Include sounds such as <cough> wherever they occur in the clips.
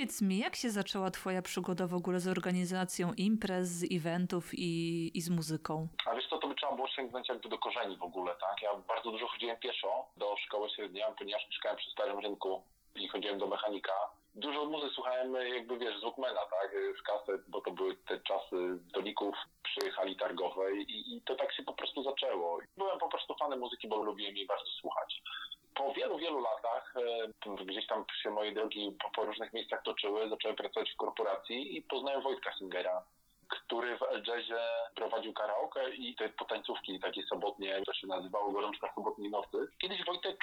powiedz mi, jak się zaczęła twoja przygoda w ogóle z organizacją imprez, z eventów i, i z muzyką? A wiesz co, to by trzeba było sięgnąć jakby do korzeni w ogóle, tak? Ja bardzo dużo chodziłem pieszo do szkoły średniej, ponieważ mieszkałem przy Starym Rynku i chodziłem do mechanika. Dużo muzy słuchałem jakby, wiesz, z Walkmana, tak? Z kaset, bo to były te czasy dolików przy hali targowej i, i to tak się po prostu zaczęło. Byłem po prostu fanem muzyki, bo lubiłem jej bardzo słuchać po wielu, wielu latach e, gdzieś tam się moje drogi po, różnych miejscach toczyły, zacząłem pracować w korporacji i poznałem Wojtka Singera, który w El prowadził karaoke i te potańcówki takie sobotnie, to się nazywało Gorączka Sobotniej Nocy. Kiedyś Wojtek,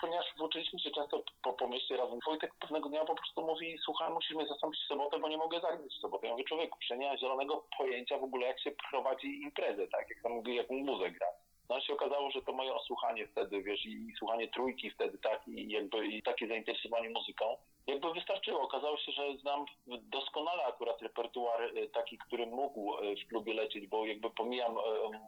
ponieważ włóczyliśmy się często po, po mieście razem, Wojtek pewnego dnia po prostu mówi, słuchaj, musisz mnie zastąpić sobotę, bo nie mogę zagrać w sobotę. Ja mówię, człowieku, przecież nie mam zielonego pojęcia w ogóle, jak się prowadzi imprezę, tak, jak tam jaką muzę gra. No się okazało, że to moje osłuchanie wtedy, wiesz, i słuchanie trójki wtedy, tak, i jakby i takie zainteresowanie muzyką, jakby wystarczyło. Okazało się, że znam doskonale akurat repertuar e, taki, który mógł e, w klubie lecieć, bo jakby pomijam, e,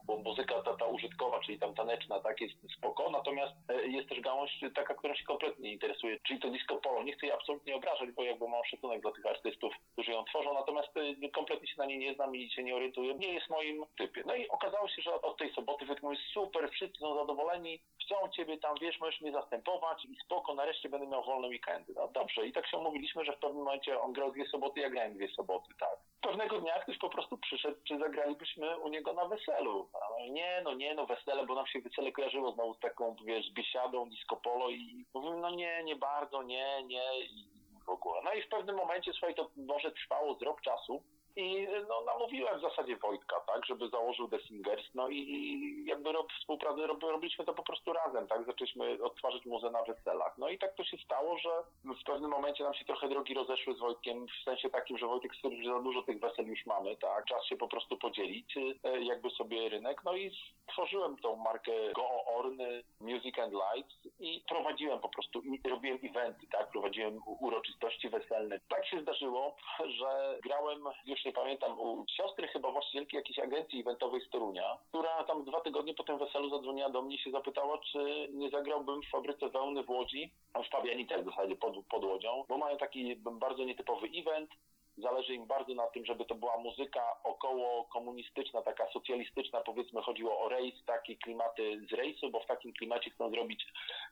bo muzyka ta, ta użytkowa, czyli tam taneczna, tak, jest spoko, natomiast jest też gałąź taka, która się kompletnie interesuje, czyli to disco polo. Nie chcę jej absolutnie obrażać, bo jakby mam szacunek dla tych artystów, którzy ją tworzą, natomiast kompletnie się na niej nie znam i się nie orientuję. Nie jest moim typie. No i okazało się, że od tej soboty wytknął super, wszyscy są zadowoleni, chcą ciebie tam, wiesz, możesz mnie zastępować i spoko, nareszcie będę miał wolne weekendy. No dobrze, i tak się umówiliśmy, że w pewnym momencie on grał dwie soboty, ja grałem dwie soboty, tak. Pewnego dnia ktoś po prostu przyszedł, czy zagralibyśmy u niego na weselu. No, nie, no nie, no wesele, bo nam się wesele kojarzyło znowu z taką, wiesz, biesiadą, disco polo i mówimy, no nie, nie bardzo, nie, nie i w ogóle. No i w pewnym momencie, słuchaj, to może trwało z rok czasu, i no, namówiłem w zasadzie Wojtka, tak, żeby założył The Singers, no i, jakby rob, współpracę rob, robiliśmy to po prostu razem, tak, zaczęliśmy odtwarzać muzę na weselach. No i tak to się stało, że w pewnym momencie nam się trochę drogi rozeszły z Wojtkiem, w sensie takim, że Wojtek stwierdził, że za dużo tych wesel już mamy, tak, czas się po prostu podzielić, e, jakby sobie rynek, no i stworzyłem tą markę Go Orny Music and Lights i prowadziłem po prostu, i robiłem eventy, tak, prowadziłem uroczystości weselne. Tak się zdarzyło, że grałem już nie pamiętam, u siostry chyba właścicielki jakiejś agencji eventowej z Torunia, która tam dwa tygodnie po tym weselu zadzwoniła do mnie i się zapytała, czy nie zagrałbym w fabryce wełny w Łodzi, w Pabianicach w zasadzie pod, pod Łodzią, bo mają taki bardzo nietypowy event, Zależy im bardzo na tym, żeby to była muzyka około komunistyczna, taka socjalistyczna, powiedzmy chodziło o rejs, takie klimaty z rejsu, bo w takim klimacie chcą zrobić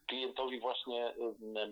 klientowi właśnie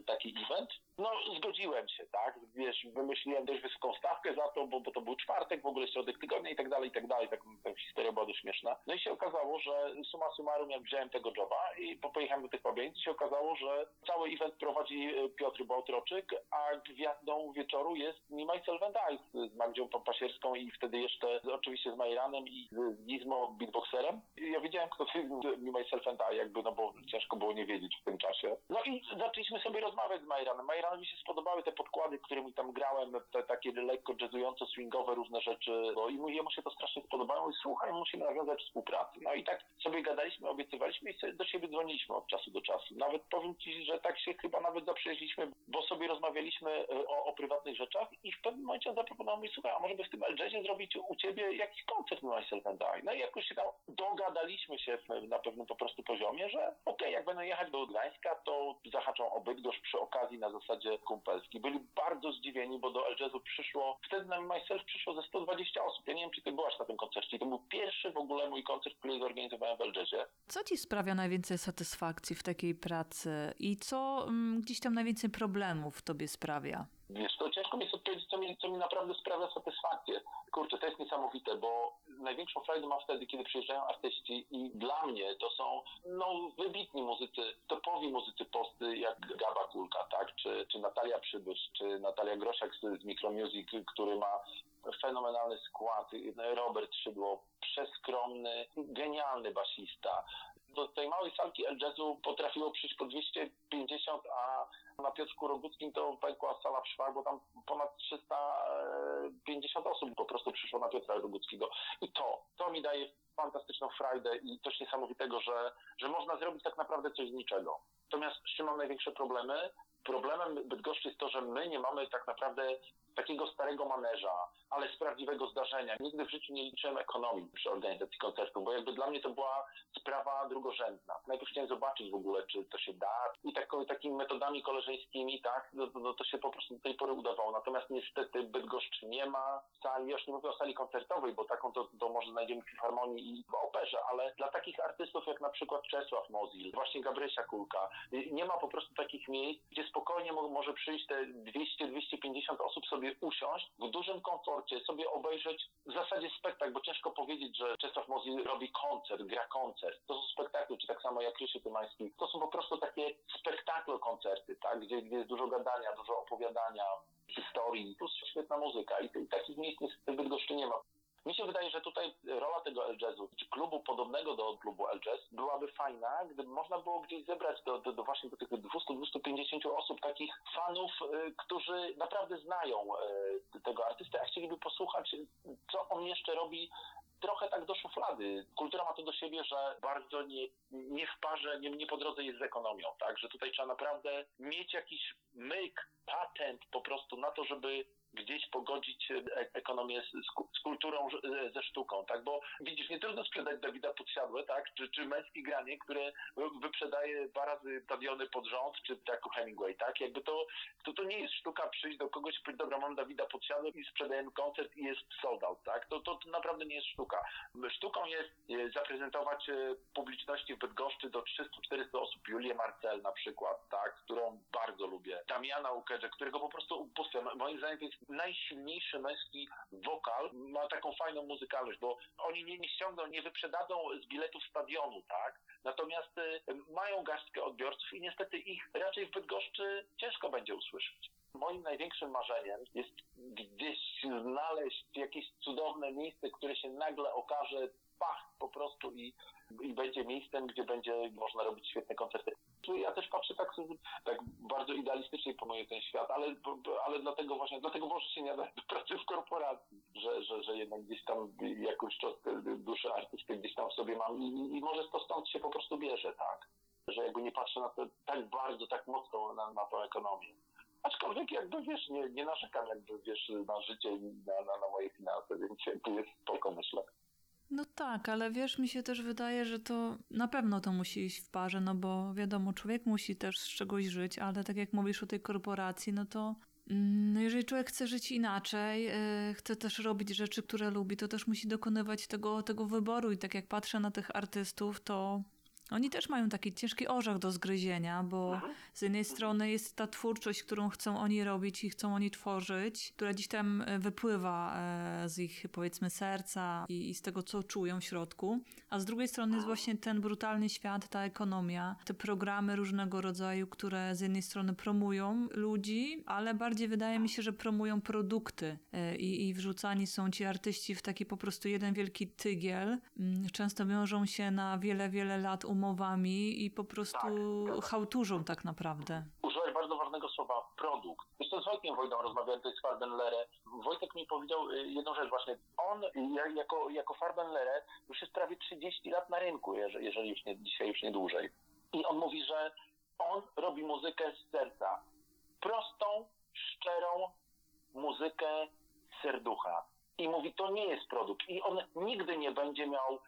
taki event. No, zgodziłem się, tak? Wiesz, wymyśliłem dość wysoką stawkę za to, bo, bo to był czwartek, w ogóle środek tygodnia i tak dalej, i tak dalej. Tak, ta historia była dość śmieszna. No i się okazało, że suma summarum, jak wziąłem tego joba i pojechałem do tych pobiegnic, się okazało, że cały event prowadzi e, Piotr Bałtroczyk, a gwiazdą wieczoru jest Me, Myself and I z Magdzią Pasierską i wtedy jeszcze oczywiście z Majranem i z Gizmo beatboxerem. I ja wiedziałem, kto to jest Me, Myself and I, jakby, no bo ciężko było nie wiedzieć w tym czasie. No i zaczęliśmy sobie rozmawiać z Majranem. Majran mi się spodobały te podkłady, którymi tam grałem, te takie lekko jazzująco, swingowe różne rzeczy, bo i mu się to strasznie spodobało i słuchaj, musimy nawiązać współpracę. No i tak sobie gadaliśmy, obiecywaliśmy i sobie do siebie dzwoniliśmy od czasu do czasu. Nawet powiem Ci, że tak się chyba nawet zaprzyjaźniliśmy, bo sobie rozmawialiśmy e, o, o prywatnych rzeczach i w pewnym momencie on zaproponował mi, słuchaj, a może by w tym LJzie zrobić u Ciebie jakiś koncert Myself and I. No i jakoś się tam dogadaliśmy się na pewnym po prostu poziomie, że okej, okay, jak będą jechać do Gdańska, to zahaczą o Bydgoszcz przy okazji na zasadzie kumpelski. Byli bardzo zdziwieni, bo do El Jazzu przyszło, wtedy na Myself przyszło ze 120 osób. Ja nie wiem, czy ty byłaś na tym koncercie. To był pierwszy w ogóle mój koncert, który zorganizowałem w El Jazzie. Co ci sprawia najwięcej satysfakcji w takiej pracy i co mm, gdzieś tam najwięcej problemów tobie sprawia? Wiesz, to ciężko mi jest odpowiedzieć, co mi, co mi naprawdę sprawia satysfakcję. Kurczę, to jest niesamowite, bo największą frajdę mam wtedy, kiedy przyjeżdżają artyści i dla mnie to są no, wybitni muzycy, topowi muzycy posty, jak Gaba Kulka, tak, czy, czy Natalia Przybysz, czy Natalia Groszek z, z Micromusic, który ma fenomenalny skład, Robert Szydło, przeskromny, genialny basista. Do tej małej salki El Jazzu potrafiło przyjść po 250, a na Piotrku Roguckim to pękła sala szwach, bo tam ponad 350 osób po prostu przyszło na Piotra Roguckiego. I to, to mi daje fantastyczną frajdę i coś niesamowitego, że, że można zrobić tak naprawdę coś z niczego. Natomiast z czym mam największe problemy? Problemem Bydgoszczy jest to, że my nie mamy tak naprawdę takiego starego manerza, ale z prawdziwego zdarzenia. Nigdy w życiu nie liczyłem ekonomii przy organizacji koncertu, bo jakby dla mnie to była sprawa drugorzędna. Najpierw chciałem zobaczyć w ogóle, czy to się da i tak, takimi metodami koleżeńskimi, tak, no, no, to się po prostu do tej pory udawało. Natomiast niestety Bydgoszcz nie ma sali, już nie mówię o sali koncertowej, bo taką to, to może znajdziemy w Filharmonii i w operze, ale dla takich artystów jak na przykład Czesław Mozil, właśnie Gabrysia Kulka, nie ma po prostu takich miejsc, gdzie spokojnie mo może przyjść te 200-250 osób sobie usiąść w dużym komforcie, sobie obejrzeć w zasadzie spektakl, bo ciężko powiedzieć, że Czesław Mozil robi koncert, gra koncert. To są spektakle, czy tak samo jak Ryszy Tymański. To są po prostu takie spektakle koncerty, tak? Gdzie, gdzie jest dużo gadania, dużo opowiadania, historii, plus świetna muzyka. I, i takich miejsc niestety w Bydgoszczy nie ma. Mi się wydaje, że tutaj rola tego El-Jazzu, czy klubu podobnego do klubu El-Jazz, byłaby fajna, gdyby można było gdzieś zebrać do, do, do właśnie do tych 200-250 osób, takich fanów, y, którzy naprawdę znają y, tego artystę, a chcieliby posłuchać, co on jeszcze robi trochę tak do szuflady. Kultura ma to do siebie, że bardzo nie, nie w parze, nie, nie po drodze jest z ekonomią, tak? Że tutaj trzeba naprawdę mieć jakiś myk, patent po prostu na to, żeby gdzieś pogodzić e, ekonomię z, z, kulturą, e, ze sztuką, tak? Bo widzisz, nie trudno sprzedać Dawida Podsiadłe, tak? Czy, czy męskie granie, które wyprzedaje dwa razy stadiony pod rząd, czy tak Hemingway, tak? Jakby to, to, to nie jest sztuka przyjść do kogoś i dobra, mam Dawida Podsiadłe i sprzedajemy koncert i jest sold out, tak? To, to, to naprawdę nie jest sztuka. Sztuką jest e, zaprezentować publiczności w Bydgoszczy do 300-400 osób, Julię Marcel na przykład, tak? Którą bardzo lubię. Damiana Ukerze, którego po prostu ubóstwiam. Moim zdaniem to jest najsilniejszy męski wokal ma taką fajną muzykalność, bo oni nie, nie ściągną, nie wyprzedadzą z biletów stadionu, tak? Natomiast y, mają garstkę odbiorców i niestety ich raczej w Bydgoszczy ciężko będzie usłyszeć. Moim największym marzeniem jest gdzieś znaleźć jakieś cudowne miejsce, które się nagle okaże pach po prostu i, i będzie miejscem, gdzie będzie można robić świetne koncerty. Ja też patrzę tak, tak bardzo idealistycznie planuję ten świat, ale, ale dlatego właśnie, dlatego może się nie da <laughs> pracy w korporacji, że, że, że jednak gdzieś tam jakąś cząstkę duszy artysty gdzieś tam w sobie mam i, i może to stąd się po prostu bierze, tak. Że jakby nie patrzę na to tak bardzo, tak mocno na, na tą ekonomię. Aczkolwiek jakby wiesz, nie, nie narzekam jakby wiesz na życie i na, na, na moje finanse, więc jakby jest spoko myślę. Tak, ale wiesz, mi się też wydaje, że to na pewno to musi iść w parze, no bo wiadomo, człowiek musi też z czegoś żyć, ale tak jak mówisz o tej korporacji, no to mm, no jeżeli człowiek chce żyć inaczej, yy, chce też robić rzeczy, które lubi, to też musi dokonywać tego, tego wyboru. I tak jak patrzę na tych artystów, to oni też mają taki ciężki orzech do zgryzienia, bo mhm. z jednej strony jest ta twórczość, którą chcą oni robić i chcą oni tworzyć, która gdzieś tam e, wypływa e, z ich powiedzmy serca i, z tego, co czują w środku, a z drugiej strony jest właśnie ten brutalny świat, ta ekonomia, te programy różnego rodzaju, które z jednej strony promują ludzi, ale bardziej wydaje mi się, że promują produkty e, i, i wrzucani są ci artyści w taki po prostu jeden wielki tygiel. Mm, często wiążą się na wiele, wiele lat umowami umowami i po prostu tak, hałturzą tak naprawdę. Użyłeś bardzo ważnego słowa, produkt. Jeszcze z Wojtkiem Wojdą rozmawiałem tutaj z Farbenlere. Wojtek mi powiedział y, jedną rzecz właśnie. On jako, jako Farbenlere już jest prawie 30 lat na rynku, jeżeli już nie, dzisiaj już nie dłużej. I on mówi, że on robi muzykę z serca. Prostą, szczerą muzykę z serducha. I mówi, to nie jest produkt. I on nigdy nie będzie miał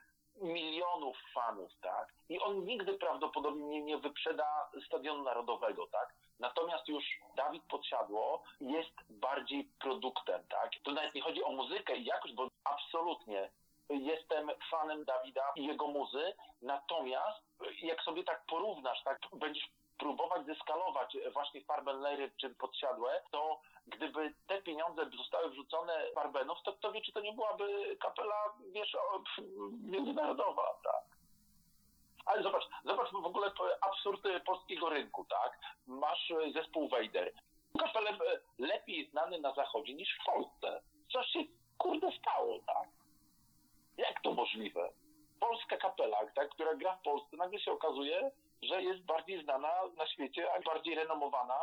milionów fanów, tak? I on nigdy prawdopodobnie nie wyprzeda Stadionu Narodowego, tak? Natomiast już Dawid Podsiadło jest bardziej produktem, tak? To nawet nie chodzi o muzykę i jakość, bo absolutnie jestem fanem Dawida i jego muzy, natomiast jak sobie tak porównasz, tak, będziesz próbować zeskalować właśnie Farbenlery czy Podsiadłe, to gdyby te pieniądze zostały wrzucone Farbenów, to kto wie, czy to nie byłaby kapela, wiesz, międzynarodowa, tak? Ale zobacz, zobacz w ogóle absurd polskiego rynku, tak? Masz zespół Wejder. Kapelę lepiej znany na zachodzie niż w Polsce. Co się kurde stało, tak? Jak to możliwe? Polska kapela, tak, która gra w Polsce, nagle się okazuje, że jest bardziej znana na świecie, a bardziej renomowana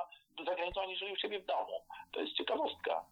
za granicą aniżeli u siebie w domu. To jest ciekawostka.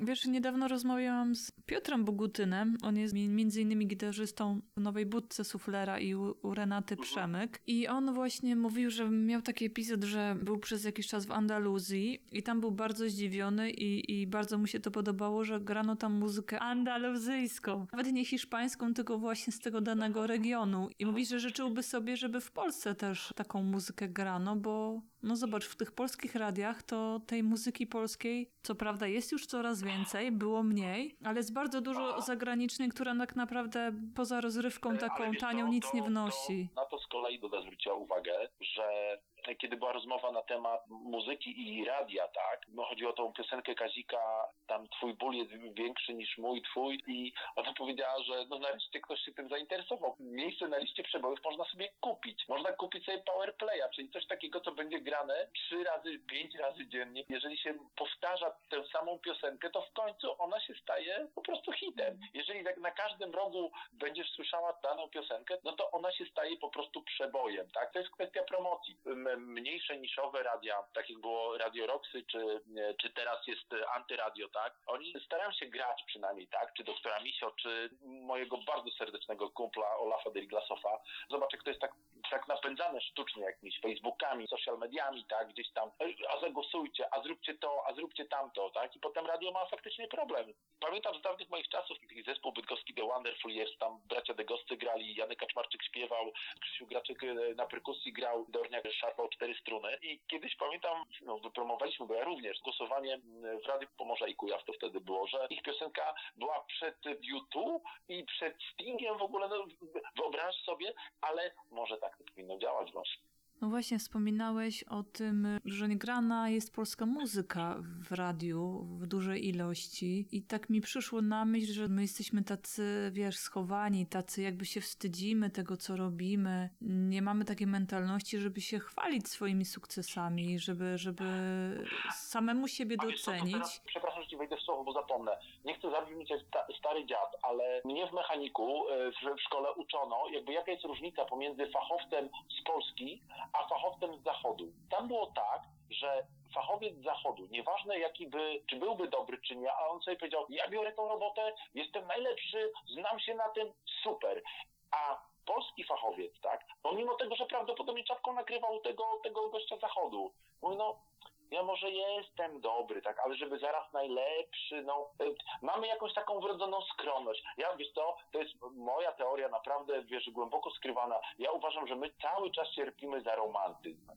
Wiesz, niedawno rozmawiałam z Piotrem Bogutynem. On jest między innymi gitarzystą w Nowej Budce Suflera i u, Renaty Mhm. Przemyk. I on właśnie mówił, że miał taki epizod, że był przez jakiś czas w Andaluzji i tam był bardzo zdziwiony i, i bardzo mu się to podobało, że grano tam muzykę andaluzyjską. Nawet nie hiszpańską, tylko właśnie z tego danego regionu. I mówi, że życzyłby sobie, żeby w Polsce też taką muzykę grano, bo no zobacz, w tych polskich radiach to tej muzyki polskiej, co prawda jest już coraz więcej, było mniej, ale jest bardzo dużo zagranicznej, która tak naprawdę poza rozrywką taką tanią nic nie wnosi. Na to z kolei Duda zwróciła uwagę, że kiedy była rozmowa na temat muzyki i radia, tak, no chodziło o tą piosenkę Kazika, tam twój ból jest większy niż mój, twój i ona powiedziała, że no nareszcie ktoś się tym zainteresował. Miejsce na liście przebojów można sobie kupić. Można kupić sobie powerplaya, czyli coś takiego, co będzie grane trzy razy, pięć razy dziennie. Jeżeli się powtarza tę samą piosenkę, to w końcu ona się staje po prostu hitem. Jeżeli tak na każdym rogu będziesz słyszała daną piosenkę, no to ona się staje po prostu przebojem, tak? To jest kwestia promocji. M- Mniejsze niszowe radia, tak jak było Radio Roxy, czy, czy teraz jest Antyradio, tak? Oni starają się grać przynajmniej, tak? Czy doktora Misio, czy mojego bardzo serdecznego kumpla Olafa Deriglasofa. Zobacz, jak to jest tak, tak napędzane sztucznie jakimiś Facebookami, social mediami, tak? Gdzieś tam, "Ej, a zagłosujcie, a zróbcie to, a zróbcie tamto, tak? I potem radio ma faktycznie problem. Pamiętam z dawnych moich czasów, taki zespół bydgoski The Wonderful Years, tam bracia Degoscy grali, Janek Kaczmarczyk śpiewał, Krzysiu Graczyk e, na perkusji grał, Dorniak szarpał cztery struny i kiedyś pamiętam, no wypromowaliśmy, bo ja również, głosowanie m, w Radiu Pomorza i Kujaw to wtedy było, że ich piosenka była przed YouTube i przed Stingiem w ogóle, no wyobraź sobie, ale może tak to powinno działać właśnie. No właśnie, wspominałeś o tym, że grana jest polska muzyka w radiu w dużej ilości i tak mi przyszło na myśl, że my jesteśmy tacy, wiesz, schowani, tacy jakby się wstydzimy tego, co robimy. Nie mamy takiej mentalności, żeby się chwalić swoimi sukcesami, żeby, żeby samemu siebie A wiesz co, docenić. Teraz, przepraszam, że ci wejdę w słowo, bo zapomnę. Nie chcę zabrzmieć jak sta, stary dziad, ale mnie w mechaniku e, w, w szkole uczono, jakby jaka jest różnica pomiędzy fachowcem z Polski, a fachowcem z Zachodu. Tam było tak, że fachowiec z Zachodu, nieważne jaki by, czy byłby dobry, czy nie, a on sobie powiedział, ja biorę tą robotę, jestem najlepszy, znam się na tym, super. A polski fachowiec, tak, pomimo tego, że prawdopodobnie czapką nakrywał tego, tego gościa Zachodu, mówi, no, ja może jestem dobry, tak, ale żeby zaraz najlepszy, no, y, mamy jakąś taką wrodzoną skromność. Ja, wiesz co, to jest moja teoria naprawdę, wiesz, głęboko skrywana. Ja uważam, że my cały czas cierpimy za romantyzm.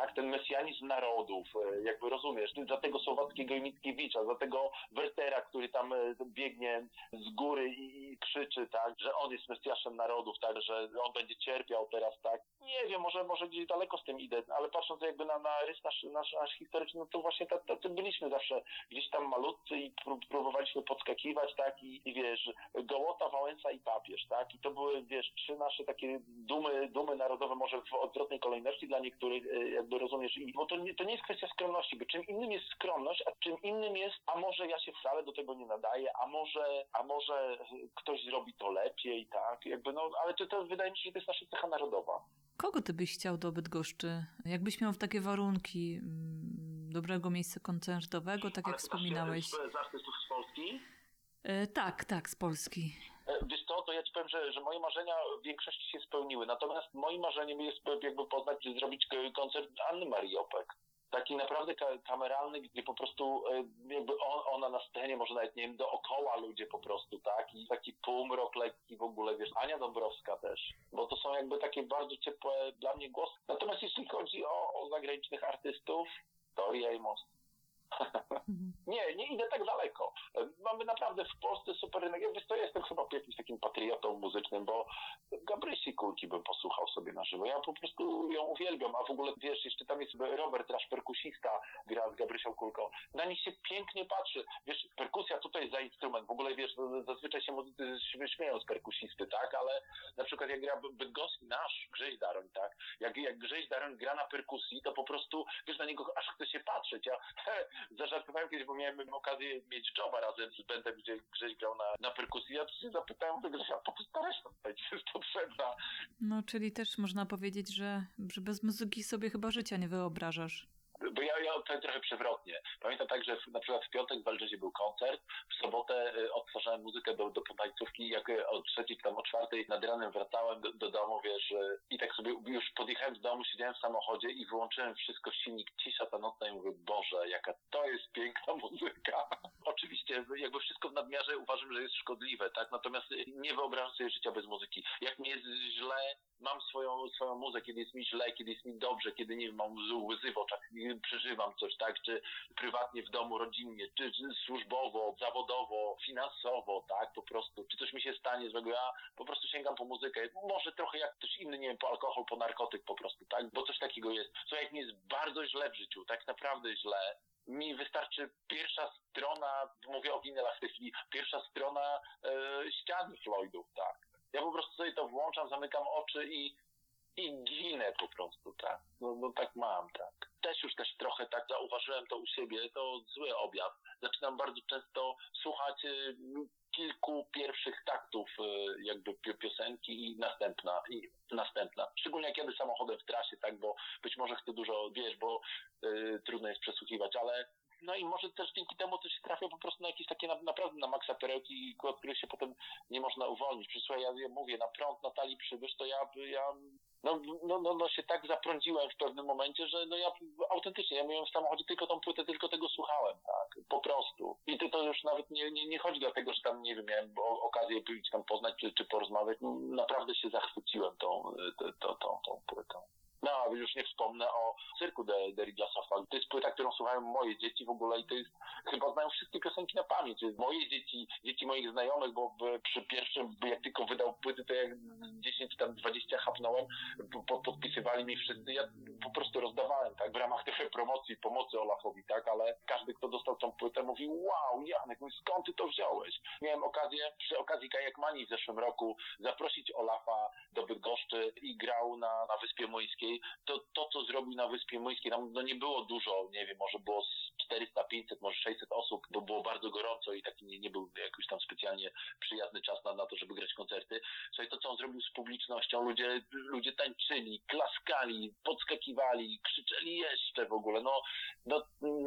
Tak, ten mesjanizm narodów, e, jakby rozumiesz, za tego Słowackiego i Mickiewicza, za tego Wertera, który tam e, biegnie z góry i, krzyczy, tak, że on jest Mesjaszem narodów, tak, że on będzie cierpiał teraz, tak. Nie wiem, może, może gdzieś daleko z tym idę, ale patrząc jakby na, na rys nasz, nasz, nasz historyczny, no to właśnie ta, byliśmy zawsze gdzieś tam malutcy i pró próbowaliśmy podskakiwać, tak, i, i wiesz, Gołota, Wałęsa i papież, tak, i to były, wiesz, trzy nasze takie dumy, dumy narodowe, może w odwrotnej kolejności dla niektórych, e, jakby rozumiesz, i, bo to nie, to nie jest kwestia skromności, bo czym innym jest skromność, a czym innym jest, a może ja się wcale do tego nie nadaję, a może, a może ktoś zrobi to lepiej, tak, jakby no, ale to, to wydaje mi się, że to jest nasza cecha narodowa. Kogo ty byś chciał do Bydgoszczy? Jakbyś miał takie warunki mm, dobrego miejsca koncertowego, tak jak Ale wspominałeś? Z, z artystów z Polski? E, tak, tak, z Polski. E, Wiesz co, to ja ci powiem, że, że moje marzenia w większości się spełniły. Natomiast moim marzeniem jest jakby poznać, zrobić koncert Anny Marii Opek. Taki naprawdę ka- kameralny, gdzie po prostu e, jakby on, ona na scenie, może nawet nie wiem, dookoła ludzie po prostu, tak? I taki półmrok lekki w ogóle, wiesz, Ania Dąbrowska też. Bo to są jakby takie bardzo ciepłe dla mnie głosy. Natomiast jeśli chodzi o, o zagranicznych artystów, Tori Amos. Mhm. <laughs> Nie, nie idę tak daleko. Mamy naprawdę w Polsce super rynek. Ja ja jestem chyba jakimś takim patriotą muzycznym, bo Gabrysi Kulki bym posłuchał sobie na żywo. Ja po prostu ją uwielbiam, a w ogóle wiesz, jeszcze tam jest Robert Rasz, perkusista, gra z Gabrysią Kulką. Na nich się pięknie patrzy. Wiesz, perkusja tutaj za instrument. W ogóle wiesz, zazwyczaj się muzycy śmieją z perkusisty, tak? Ale na przykład jak gra Bydgoski nasz, Grześ Daroń, tak? Jak, jak Grześ Daroń gra na perkusji, to po prostu, wiesz, na niego aż chce się patrzeć. Ja <laughs> zażartowałem kiedyś, bo miałem okazję mieć joba razem z bandem, gdzie Grześ grał na, na perkusji. Ja się zapytałem do Grzesia, po co ta reszta tutaj jest potrzebna? No, czyli też można powiedzieć, że, że bez muzyki sobie chyba życia nie wyobrażasz. Bo ja, ja to trochę przewrotnie. Pamiętam tak, że na przykład w piątek w Algerze był koncert, w sobotę y, odtwarzałem muzykę do, do jak y, o trzeciej, tam o czwartej nad ranem wracałem do, do domu, wiesz, y, i tak sobie już podjechałem z domu, siedziałem w samochodzie i wyłączyłem wszystko, silnik, cisza ta nocna i mówię, Boże, jaka to jest piękna <laughs> muzyka. Oczywiście, jakby wszystko w nadmiarze uważam, że jest szkodliwe, tak? Natomiast nie wyobrażam sobie życia bez muzyki. Jak mi jest źle, mam swoją, swoją muzykę, kiedy jest mi źle, kiedy jest mi dobrze, kiedy nie wiem, mam łzy w oczach, przeżywam coś, tak? Czy prywatnie w domu, rodzinnie, czy, czy służbowo, zawodowo, finansowo, tak? Po prostu, czy coś mi się stanie złego, ja po prostu sięgam po muzykę. Może trochę jak ktoś inny, nie wiem, po alkohol, po narkotyk po prostu, tak? Bo coś takiego jest. Co jak mi jest bardzo źle w życiu, tak naprawdę źle, mi wystarczy pierwsza strona, mówię o winylach w tej chwili, pierwsza strona e, ściany Floydów, tak. Ja po prostu sobie to włączam, zamykam oczy i, i ginę po prostu, tak. No, no tak mam, tak. Też już też trochę tak zauważyłem to u siebie, to zły objaw. Zaczynam bardzo często słuchać y, kilku pierwszych taktów y, jakby piosenki i następna, i następna. Szczególnie jadę samochodem w trasie, tak, bo być może chcę dużo, wiesz, bo y, trudno jest przesłuchiwać, ale no i może też dzięki temu coś trafia po prostu na jakieś takie na, naprawdę na maksa perełki, od których się potem nie można uwolnić. Przysłuchaj, ja, ja mówię, na prąd Natalii Przybysz, to ja, ja no, no, no, no się tak zaprądziłem w pewnym momencie, że no ja autentycznie, ja miałem w samochodzie tylko tą płytę, tylko tego słuchałem, tak, po prostu. I to, to już nawet nie, nie, nie chodzi dlatego, że tam, nie wiem, miałem okazję gdzieś tam poznać czy, czy porozmawiać, naprawdę się zachwyciłem tą, tą, tą, tą, tą płytą. No, już nie wspomnę o cyrku de, de Riglasofa. To jest płyta, którą słuchają moje dzieci w ogóle i to jest, chyba znają wszystkie piosenki na pamięć. Moje dzieci, dzieci moich znajomych, bo przy pierwszym, jak tylko wydał płyty, to jak 10 tam 20 chapnąłem, po, podpisywali mi wszyscy. Ja po prostu rozdawałem, tak, w ramach tej promocji, pomocy Olafowi, tak, ale każdy, kto dostał tą płytę, mówił, wow, Janek, no skąd ty to wziąłeś? Miałem okazję, przy okazji Kajakmanii w zeszłym roku, zaprosić Olafa do Bydgoszczy i grał na, na Wyspie Młyńskiej to, to co zrobił na Wyspie Młyńskiej, tam no nie było dużo, nie wiem, może było 400, 500, może 600 osób, bo było bardzo gorąco i taki nie, nie był jakiś tam specjalnie przyjazny czas na, na to, żeby grać koncerty. Słuchaj, to co on zrobił z publicznością, ludzie, ludzie tańczyli, klaskali, podskakiwali, krzyczeli jeszcze w ogóle, no, no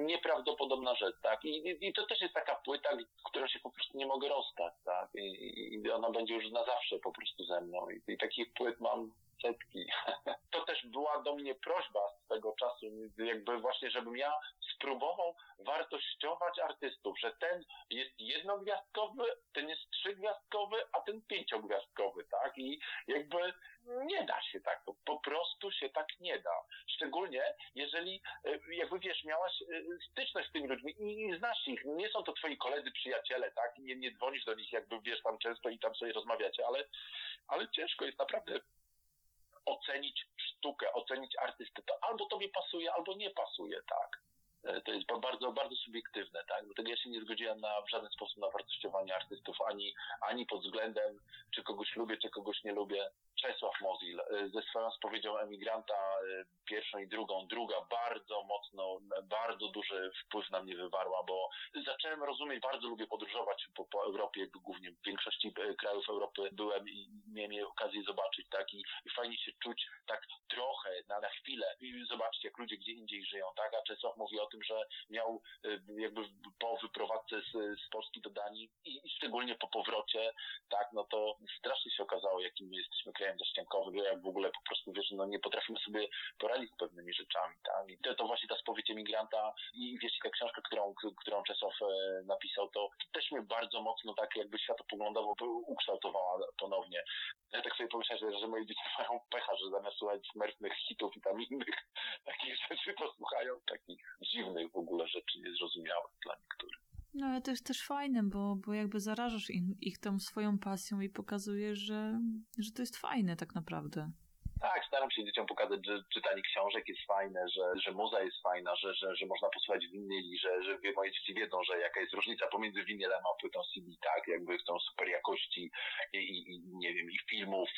nieprawdopodobna rzecz, tak? I, i to też jest taka płyta, którą się po prostu nie mogę rozstać, tak? I, i ona będzie już na zawsze po prostu ze mną. I, i takich płyt mam setki. <laughs> To też była do mnie prośba z tego czasu, jakby właśnie, żebym ja spróbował wartościować artystów, że ten jest jednogwiazdkowy, ten jest trzygwiazdkowy, a ten pięciogwiazdkowy, tak? I jakby nie da się tak, po prostu się tak nie da. Szczególnie jeżeli, e, jakby wiesz, miałaś e, styczność z tymi ludźmi i znasz ich, nie są to twoi koledzy, przyjaciele, tak? Nie, nie dzwonisz do nich, jakby wiesz tam często i tam sobie rozmawiacie, ale, ale ciężko jest naprawdę ocenić sztukę, ocenić artystę. To albo tobie pasuje, albo nie pasuje, tak. E, to jest bardzo, bardzo subiektywne, tak? Dlatego ja się nie zgodziłem na, w żaden sposób na wartościowanie artystów, ani, ani pod względem, czy kogoś lubię, czy kogoś nie lubię. Czesław Mozil e, ze swoją spowiedzią emigranta, e, pierwszą i drugą, druga bardzo mocno, bardzo duży wpływ na mnie wywarła, bo zacząłem rozumieć, bardzo lubię podróżować po, po Europie, głównie w większości krajów Europy byłem i miałem okazję zobaczyć, tak? I, i fajnie się czuć tak trochę, na, na chwilę i zobaczyć, jak ludzie gdzie indziej żyją, tak? A Czesław mówi o tym, że miał y, jakby po wyprowadzce z, z Polski do Danii i, i, szczególnie po powrocie, tak, no to strasznie się okazało, jakim my jesteśmy krajem zaściankowym, jak w ogóle po prostu, wiesz, no nie potrafimy sobie poradzić z pewnymi rzeczami, tak. I to, to właśnie ta spowiedź emigranta i wiesz, ta książka, którą, którą Czesław e, napisał, to też mnie bardzo mocno tak jakby światopoglądowo ukształtowała ponownie. Ja tak sobie pomyślałem, że, że moje dzieci <laughs> mają pecha, że zamiast słuchać smerfnych hitów i tam innych <laughs> takich rzeczy, to słuchają takich dziwnych w ogóle rzeczy, niezrozumiałych dla niektórych. No ale to jest też fajne, bo, bo jakby zarażasz in, ich tą swoją pasją i pokazujesz, że, że to jest fajne tak naprawdę. Tak, staram się dzieciom pokazać, że czytanie książek jest fajne, że, że muza jest fajna, że, że, że można posłuchać winyli, że, że moje dzieci wiedzą, że jaka jest różnica pomiędzy winylem a płytą CD, tak? Jakby chcą super jakości i, i, i nie wiem, i filmów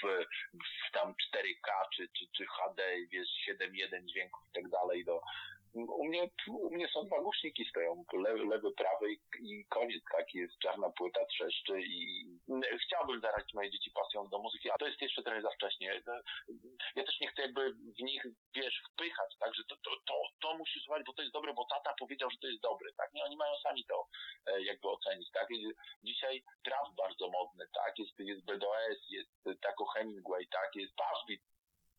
w tam 4K czy, czy, czy HD, wiesz, 7.1 dźwięków i tak dalej do, U mnie, u mnie są dwa głośniki stoją, lewy, lewy prawy i, koniec, taki jest czarna płyta, trzeszczy i chciałbym zarazić moje dzieci pasją do muzyki, a to jest jeszcze trochę za wcześnie. Ja też nie chcę jakby w nich, wiesz, wpychać, tak, że to, to, to, to musi słuchać, bo to jest dobre, bo tata powiedział, że to jest dobre, tak, nie, oni mają sami to e, jakby ocenić, tak, I dzisiaj trap bardzo modny, tak, jest, jest BDS, jest Taco Hemingway, tak, jest Puffbeat.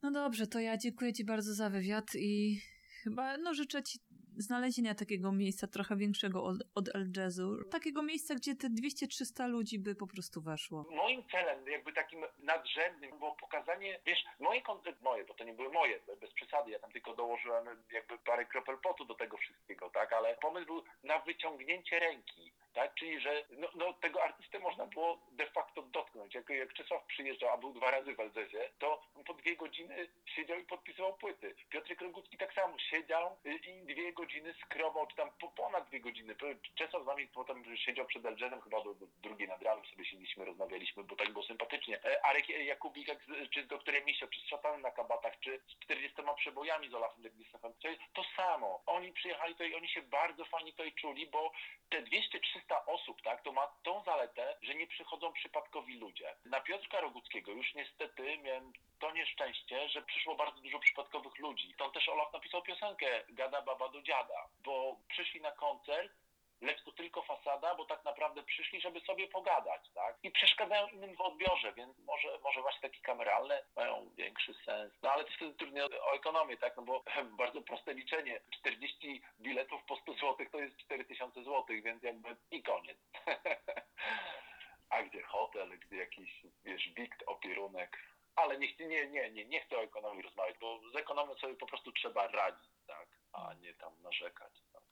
No dobrze, to ja dziękuję Ci bardzo za wywiad i chyba, no życzę Ci znalezienia takiego miejsca trochę większego od, od El Jazzu. Takiego miejsca, gdzie te 200-300 ludzi by po prostu weszło. Moim celem, jakby takim nadrzędnym było pokazanie, wiesz, moje, moje, bo to nie były moje, bez przesady, ja tam tylko dołożyłem jakby parę kropel potu do tego wszystkiego, tak, ale pomysł był na wyciągnięcie ręki, tak, czyli że no, no tego artystę można było de facto dotknąć. Jak, jak Czesław przyjeżdżał, a był dwa razy w Elzezie, to po dwie godziny siedział i podpisywał płyty. Piotrek Rogucki tak samo siedział i dwie godziny skrobał, czy tam po ponad dwie godziny. Czesław z nami potem siedział przed Elzezem, chyba do, do drugiej nad ranem sobie siedzieliśmy, rozmawialiśmy, bo tak było sympatycznie. E, Arek Jakubik, czy z doktorem Misio, czy z szatanem na kabatach, czy z 40 przebojami z Olafem Legnisefem, to jest to samo. Oni przyjechali tutaj, oni się bardzo fajnie tutaj czuli, bo te 200-300 osób, tak, to ma tą zaletę, że nie przychodzą przypadkowi ludzie. Na Piotrka Roguckiego już niestety miałem to nieszczęście, że przyszło bardzo dużo przypadkowych ludzi. Stąd też Olaf napisał piosenkę Gada Baba do Dziada, bo przyszli na koncert, lecz to tylko fasada, bo tak naprawdę przyszli, żeby sobie pogadać, tak? I przeszkadzają innym w odbiorze, więc może, może właśnie takie kameralne mają większy sens. No ale to wtedy trudniej o, ekonomię, tak? No bo <laughs> bardzo proste liczenie. 40 biletów po 100 zł to jest 4000 zł, więc jakby i koniec. <laughs> A gdzie hotel, gdzie jakiś, wiesz, bikt, opierunek. Ale nie, nie, nie, nie, nie chcę o ekonomii rozmawiać, bo z ekonomią sobie po prostu trzeba radzić, tak? A nie tam narzekać.